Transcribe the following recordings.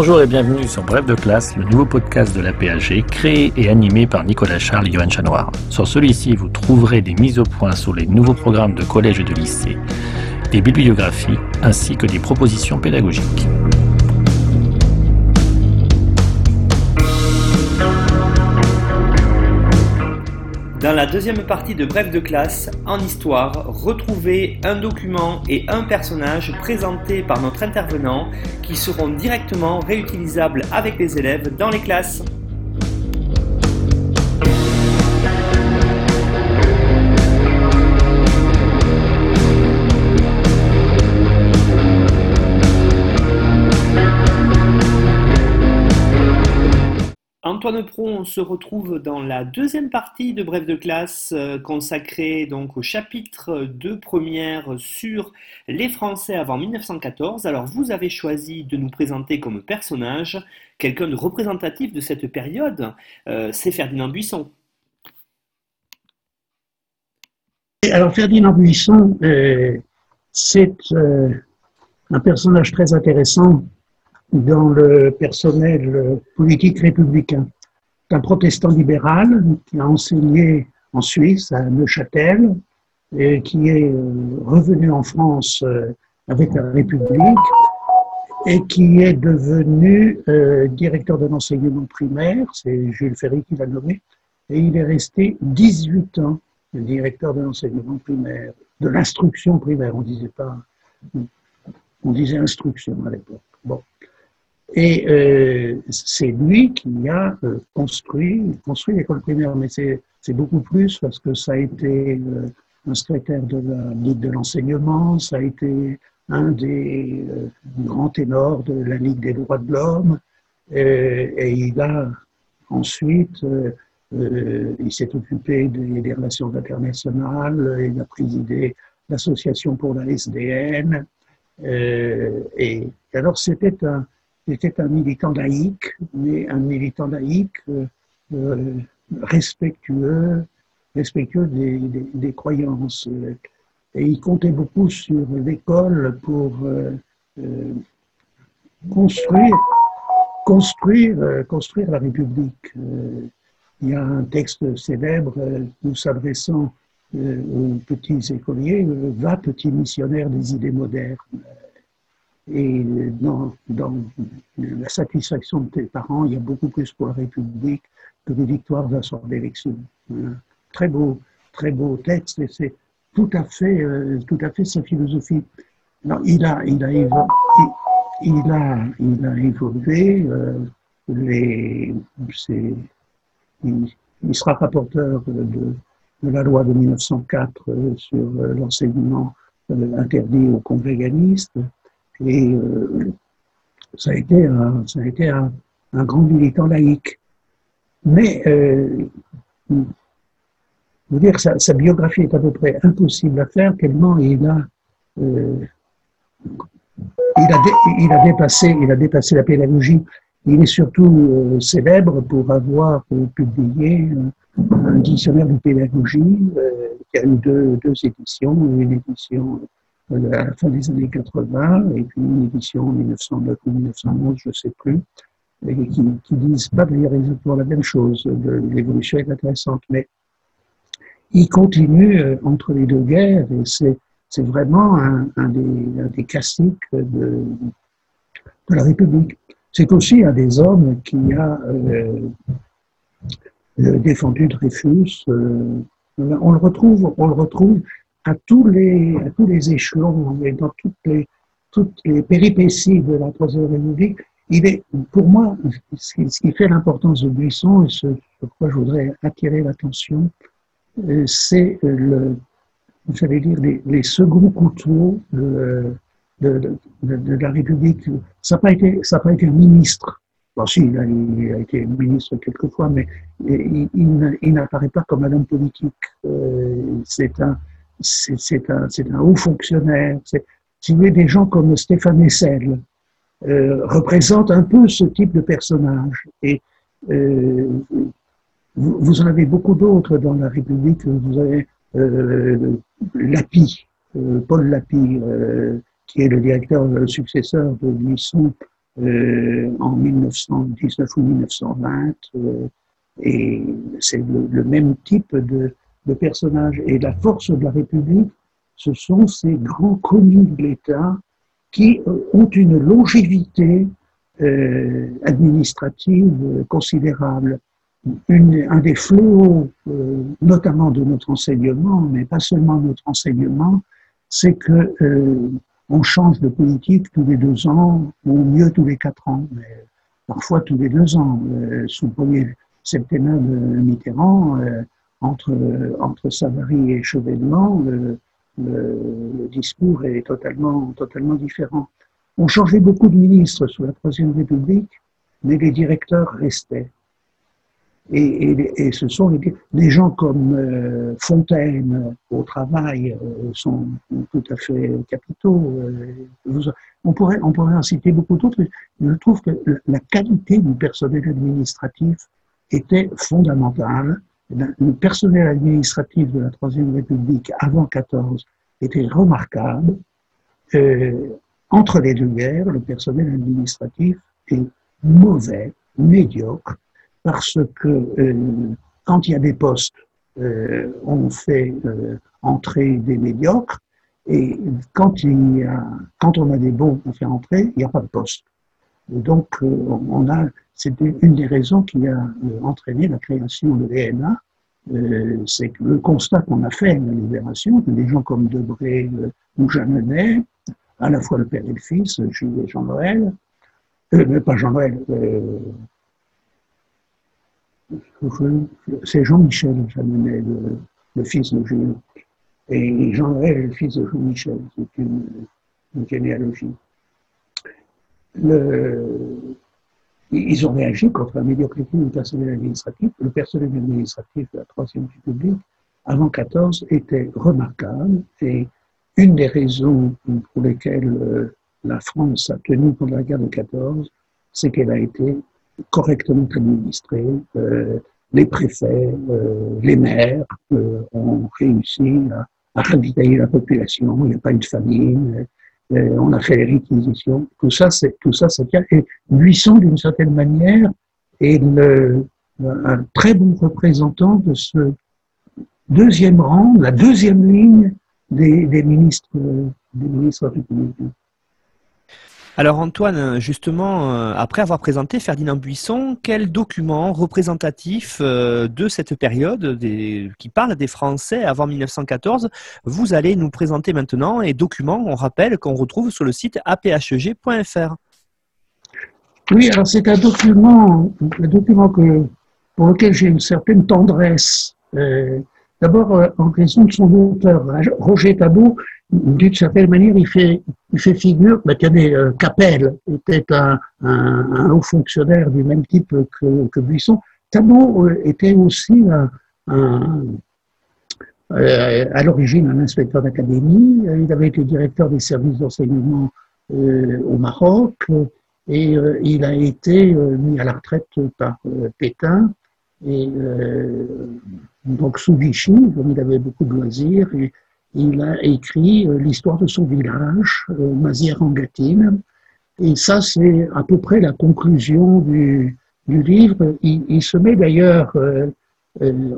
Bonjour et bienvenue sur Bref de classe, le nouveau podcast de la PAG, créé et animé par Nicolas Charles et Johan Chanoir. Sur celui-ci, vous trouverez des mises au point sur les nouveaux programmes de collège et de lycée, des bibliographies ainsi que des propositions pédagogiques. La deuxième partie de Bref de classe, en histoire, retrouvez un document et un personnage présentés par notre intervenant qui seront directement réutilisables avec les élèves dans les classes. Antoine Pro, on se retrouve dans la deuxième partie de Bref de classe euh, consacrée donc au chapitre de première sur les Français avant 1914. Alors vous avez choisi de nous présenter comme personnage quelqu'un de représentatif de cette période, euh, c'est Ferdinand Buisson. Alors Ferdinand Buisson, euh, c'est un personnage très intéressant dans le personnel politique républicain. C'est un protestant libéral qui a enseigné en Suisse, à Neuchâtel, et qui est euh, revenu en France euh, avec la République et qui est devenu euh, directeur de l'enseignement primaire, c'est Jules Ferry qui l'a nommé, et il est resté 18 ans directeur de l'enseignement primaire, de l'instruction primaire, on disait pas, on disait instruction à l'époque. Bon. Et euh, c'est lui qui a euh, construit, construit l'école primaire, mais c'est beaucoup plus parce que ça a été euh, un secrétaire de la Ligue de l'enseignement, ça a été un des grands ténors de la Ligue des droits de l'homme, et il a ensuite, il s'est occupé des, des, relations internationales, il a présidé l'association pour la SDN, et alors c'était un était un militant laïque, mais un militant laïque euh, euh, respectueux, respectueux des, croyances. Et il comptait beaucoup sur l'école pour euh, construire, construire, construire la République. il y a un texte célèbre nous s'adressant aux petits écoliers, Va petit missionnaire des idées modernes. Et dans, la satisfaction de tes parents, il y a beaucoup plus pour la République que des victoires d'un soir d'élection. Très beau, très beau texte, et c'est tout à fait, euh, tout à fait sa philosophie. Il a, il a, évolué, il, a, il a évolué. Euh, il, sera rapporteur de, de, la loi de 1904 euh, sur l'enseignement interdit aux congréganistes. Et euh, ça a été un, ça a été un, grand militant laïque. Mais, euh, vous dire, sa, biographie est à peu près impossible à faire tellement il a, euh, il a, dépassé, il a dépassé la pédagogie. Il est surtout célèbre pour avoir publié un dictionnaire de pédagogie qui a eu deux, deux éditions, une édition à la fin des années 80, et puis une édition en 1909 ou 1911, je ne sais plus, qui, qui disent pas d'ailleurs exactement la même chose. L'évolution est intéressante, mais il continue euh, entre les deux guerres, et c'est vraiment un, des, classiques de, la République. C'est aussi un des hommes qui a euh, euh défendu Dreyfus. On le retrouve, on le retrouve à tous les, à tous les échelons et dans toutes les, toutes les péripéties de la Troisième République, il est, pour moi, ce qui fait l'importance de Buisson et ce sur quoi je voudrais attirer l'attention, euh, c'est le, j'allais dire, les, les seconds couteaux de, de, de, la République. Ça n'a pas été, ça pas été ministre. Bon, si, il a, il a, été ministre quelquefois, mais il, il, n'apparaît pas comme un homme politique. Euh, c'est un, c'est un, haut fonctionnaire. Si vous voulez, des gens comme Stéphane Hessel euh, représentent un peu ce type de personnage. Et euh, vous, en avez beaucoup d'autres dans la République. Vous avez euh, Lapie, euh, Paul Lapie, qui est le directeur, le successeur de Buisson en 1919 ou 1920. et c'est le, même type de, de personnage. Et la force de la République, ce sont ces grands commis de l'État qui ont une longévité euh, administrative considérable. Une, un des fléaux, euh, notamment de notre enseignement, mais pas seulement notre enseignement, c'est que euh, on change de politique tous les deux ans, ou mieux tous les quatre ans, mais parfois tous les deux ans. sous le premier septennat de Mitterrand, entre, entre Savary et Chevènement, le, discours est totalement, totalement différent. On changeait beaucoup de ministres sous la Troisième République, mais les directeurs restaient. Et, et, ce sont des, gens comme euh, Fontaine au travail euh, sont tout à fait capitaux. Euh, on, pourrait, on pourrait en citer beaucoup d'autres. Je trouve que la qualité du personnel administratif était fondamentale le personnel administratif de la Troisième République avant 14 était remarquable. Euh, entre les deux guerres, le personnel administratif est mauvais, médiocre, parce que euh, quand il y a des postes, euh, on fait entrer des médiocres, et quand, il y a, quand on a des bons, on fait entrer, il n'y a pas de poste. Donc, euh, on a c'était une des raisons qui a euh, entraîné la création de l'ENA. Euh, c'est le constat qu'on a fait à la libération, que des gens comme Debré ou Jeannenet, à la fois le père et le fils, Jules et Jean-Noël, euh, pas Jean-Noël, c'est Jean-Michel Jeannenet, le, le, fils de Jules, et Jean-Noël le fils de Jean-Michel, c'est une généalogie. Ils ont réagi contre la médiocrité du personnel administratif. Le personnel administratif de la Troisième République, avant 14, était remarquable et une des raisons pour lesquelles euh, la France a tenu pendant la guerre de 14, c'est qu'elle a été correctement administrée. Euh, les préfets, euh, les maires ont réussi à, à ravitailler la population. Il n'y a pas eu de famine. On a fait les réquisitions, tout ça, c'est tout ça, c'est bien. Et Buisson, d'une certaine manière, est le, un très bon représentant de ce deuxième rang, la deuxième ligne des, des ministres, des ministres républicains. Alors Antoine, justement, euh, après avoir présenté Ferdinand Buisson, quel document représentatif euh, de cette période qui parle des Français avant 1914 vous allez nous présenter maintenant et document, on rappelle, qu'on retrouve sur le site aphg.fr Oui, alors c'est un document, pour lequel j'ai une certaine tendresse. Euh, d'abord, en raison de son auteur, Roger Tabou, d'une certaine manière, il fait, il fait figure, bah, tenez, euh, Capel était un, haut fonctionnaire du même type que, Buisson. Tabot euh, était aussi un, un euh, à l'origine un inspecteur d'académie. Il avait été directeur des services d'enseignement euh, au Maroc et il a été mis à la retraite par Pétain. Et donc sous Vichy, comme il avait beaucoup de loisirs, et, il a écrit euh, l'histoire de son village, euh, Mazières-en-Gâtine. Et ça, c'est à peu près la conclusion du, livre. Il, se met d'ailleurs euh,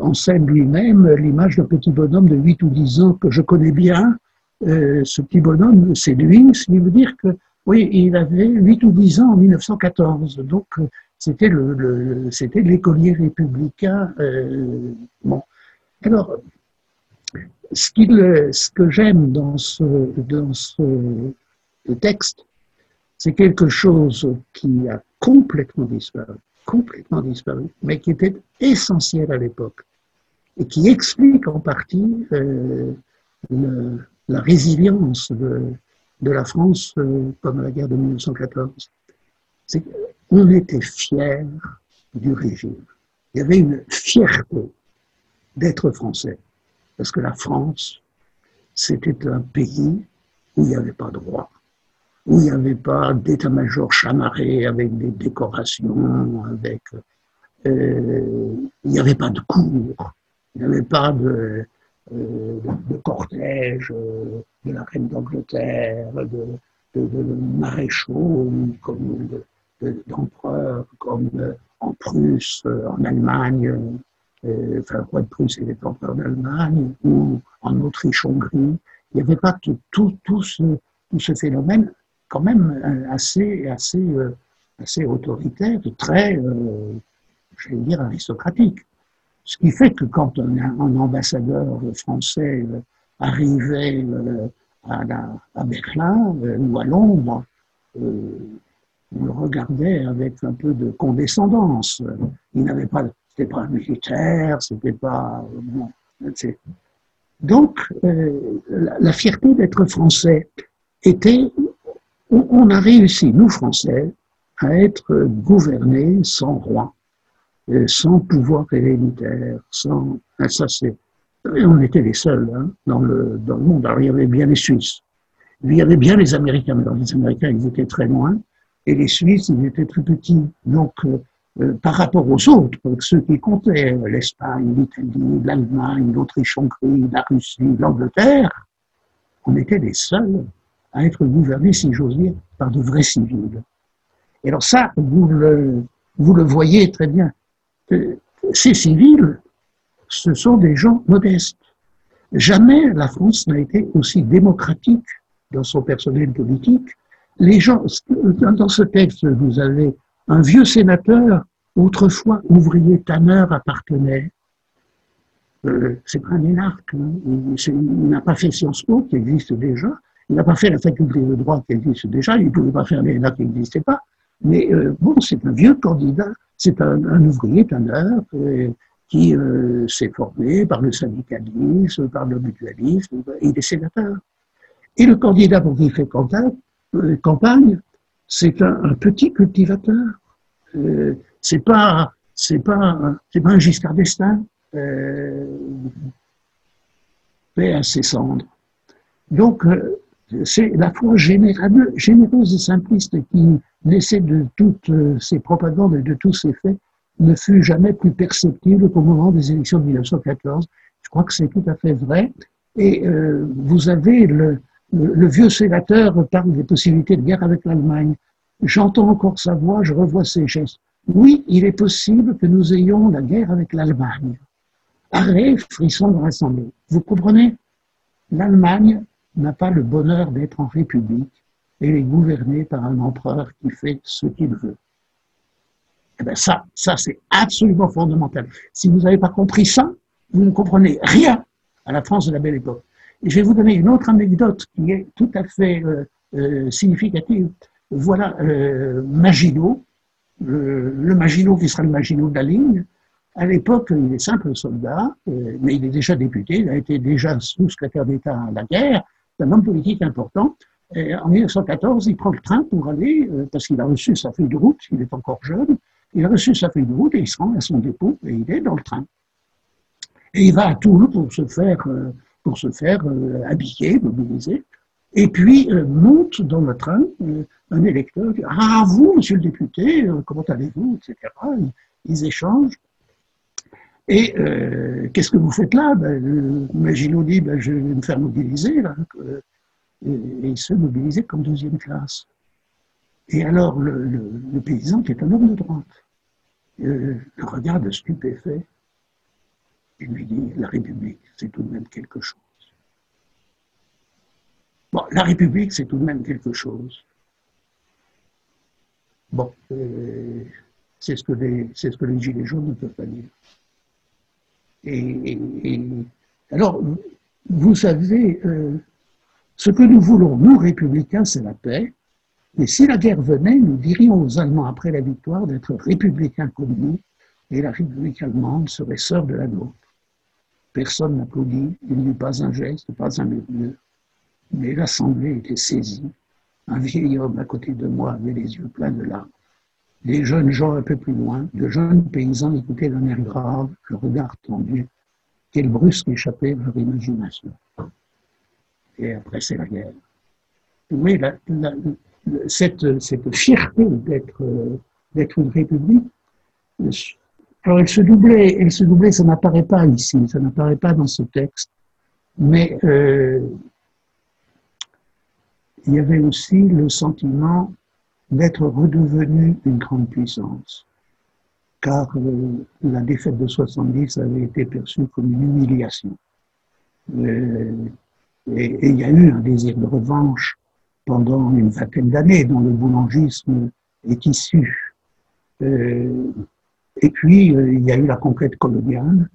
en scène lui-même l'image d'un petit bonhomme de 8 ou 10 ans que je connais bien. ce petit bonhomme, c'est lui, ce qui veut dire que, oui, il avait 8 ou 10 ans en 1914. Donc, c'était le, l'écolier républicain. bon. Alors, ce, que j'aime dans ce, texte, c'est quelque chose qui a complètement disparu, complètement disparu, mais qui était essentiel à l'époque et qui explique en partie euh, la résilience de, la France euh, pendant la guerre de 1914. C'est qu'on était fiers du régime. Il y avait une fierté d'être français. Parce que la France, c'était un pays où il n'y avait pas de roi, où il n'y avait pas d'état-major chamarré avec des décorations, avec, euh, il n'y avait pas de cour, il n'y avait pas de, euh, de cortège euh, de la reine d'Angleterre, de, maréchaux, comme d'empereurs, comme en Prusse, en Allemagne, enfin, le roi de Prusse était empereur d'Allemagne, ou en Autriche-Hongrie. Il n'y avait pas tout, tout, ce, phénomène quand même assez, assez, assez autoritaire, très, vais dire, aristocratique. Ce qui fait que quand un, ambassadeur français arrivait à, à Berlin euh, ou à Londres, euh, on le regardait avec un peu de condescendance. Il n'avait pas, c'était pas militaire, c'était pas. Bon, donc, euh, la, fierté d'être français était, on, a réussi, nous Français, à être gouvernés sans roi, sans pouvoir héréditaire, sans. Ça, c'est on était les seuls hein, dans, le, dans le monde. Alors il y avait bien les Suisses, il y avait bien les Américains, mais les Américains, ils étaient très loin, et les Suisses, ils étaient très petits. Donc, euh, euh, par rapport aux autres, ceux qui comptaient, l'Espagne, l'Italie, l'Allemagne, l'Autriche-Hongrie, la Russie, l'Angleterre, on était les seuls à être gouvernés, si j'ose dire, par de vrais civils. Et alors ça, vous le, vous le voyez très bien. Ces civils, ce sont des gens modestes. Jamais la France n'a été aussi démocratique dans son personnel politique. Les gens, dans ce texte, vous avez un vieux sénateur, autrefois ouvrier tanneur appartenait. Euh, c'est pas un énarque, hein. il, n'a pas fait Sciences Po, qui existe déjà, il n'a pas fait la faculté de droit qui existe déjà, il ne pouvait pas faire l'ENA qui n'existait pas, mais euh, bon, c'est un vieux candidat, c'est un, ouvrier tanneur, euh, qui s'est formé par le syndicalisme, par le mutualisme, il est sénateur. Et le candidat pour qui il fait campagne, c'est un, petit cultivateur. Euh, c'est pas, c'est pas, c'est pas un Giscard d'Estaing. Euh, à ses cendres. Donc, euh, c'est la foi généreuse et simpliste qui naissait de toutes ces propagandes et de tous ces faits ne fut jamais plus perceptible qu'au moment des élections de 1914. Je crois que c'est tout à fait vrai. Et euh, vous avez le, le, vieux sénateur parle des possibilités de guerre avec l'Allemagne. J'entends encore sa voix, je revois ses gestes. Oui, il est possible que nous ayons la guerre avec l'Allemagne. Arrêt, frisson de l'Assemblée. Vous comprenez? L'Allemagne n'a pas le bonheur d'être en République. Elle est gouvernée par un empereur qui fait ce qu'il veut. Eh bien ça, ça c'est absolument fondamental. Si vous n'avez pas compris ça, vous ne comprenez rien à la France de la belle époque. Je vais vous donner une autre anecdote qui est tout à fait euh, euh, significative. Voilà euh, Maginot, le, Maginot qui sera le Maginot de la ligne. À l'époque, il est simple soldat, mais il est déjà député, il a été déjà sous-secrétaire d'État à la guerre, c'est un homme politique important. En 1914, il prend le train pour aller, parce qu'il a reçu sa feuille de route, il est encore jeune, il a reçu sa feuille de route et il se rend à son dépôt et il est dans le train. Et il va à Toul pour se faire, euh, pour se faire euh, habiller, mobiliser. Et puis euh, monte dans le train un électeur dit Ah, vous, monsieur le député, comment allez-vous etc. Ils, échangent. Et qu'est-ce que vous faites là? Ben, Maginot dit ben, Je vais me faire mobiliser. Là. Et, et il se mobiliser comme deuxième classe. Et alors, le, paysan, qui est un homme de droite, euh, le regarde stupéfait dit La République, c'est tout de même quelque chose. Bon, la République, c'est tout de même quelque chose. Bon, euh, c'est ce, que les, ce que les Gilets jaunes ne peuvent pas dire. Et, alors, vous savez, euh, ce que nous voulons, nous républicains, c'est la paix. Mais si la guerre venait, nous dirions aux Allemands après la victoire d'être républicains comme nous, et la République allemande serait sœur de la nôtre. Personne n'applaudit, il n'y eut pas un geste, pas un murmure. Mais l'Assemblée était saisie. Un vieil homme à côté de moi avait les yeux pleins de larmes. Les jeunes gens un peu plus loin, de jeunes paysans écoutaient d'un air grave, le regard tendu. Quel brusque échappait leur imagination. Et après, c'est la guerre. Oui, cette, cette fierté d'être d'être une république, alors elle se doublait, elle se doublait, ça n'apparaît pas ici, ça n'apparaît pas dans ce texte, mais euh, il y avait aussi le sentiment d'être redevenu une grande puissance, car euh, la défaite de 70 avait été perçue comme une humiliation. Euh, et, il y a eu un désir de revanche pendant une vingtaine d'années dont le boulangisme est issu. Euh, et puis, il y a eu la conquête coloniale,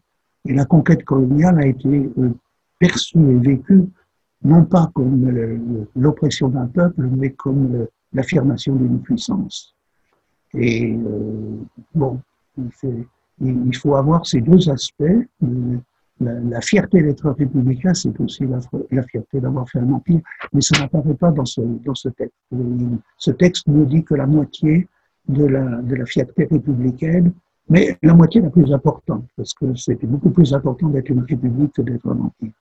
et la conquête coloniale a été perçue et vécue non pas comme l'oppression d'un peuple, mais comme l'affirmation d'une puissance. Et euh, bon, il faut avoir ces deux aspects. La, fierté d'être républicain, c'est aussi la, fierté d'avoir fait un empire, mais ça n'apparaît pas dans ce, texte. Ce texte ne dit que la moitié de la fierté républicaine, mais la moitié la plus importante, parce que c'était beaucoup plus important d'être une république que d'être un empire.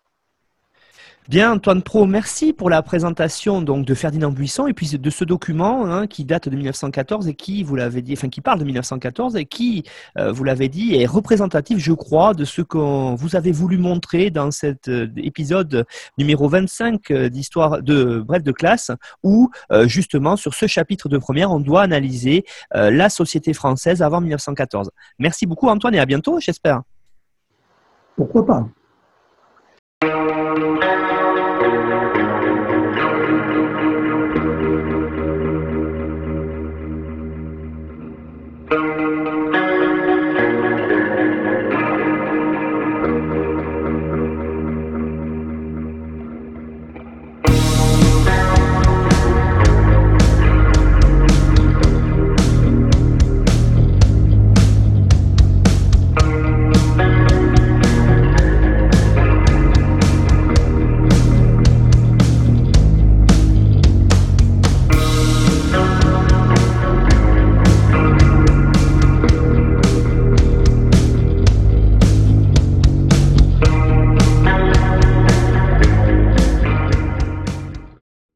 Bien, Antoine Pro, merci pour la présentation donc de Ferdinand Buisson et puis de ce document hein, qui date de 1914 et qui, vous l'avez dit, enfin qui parle de 1914 et qui, euh, vous l'avez dit, est représentatif, je crois, de ce que vous avez voulu montrer dans cet euh, épisode numéro 25 euh, d'histoire de Bref de classe, où justement sur ce chapitre de première, on doit analyser la société française avant 1914. Merci beaucoup, Antoine, et à bientôt, j'espère. Pourquoi pas? Música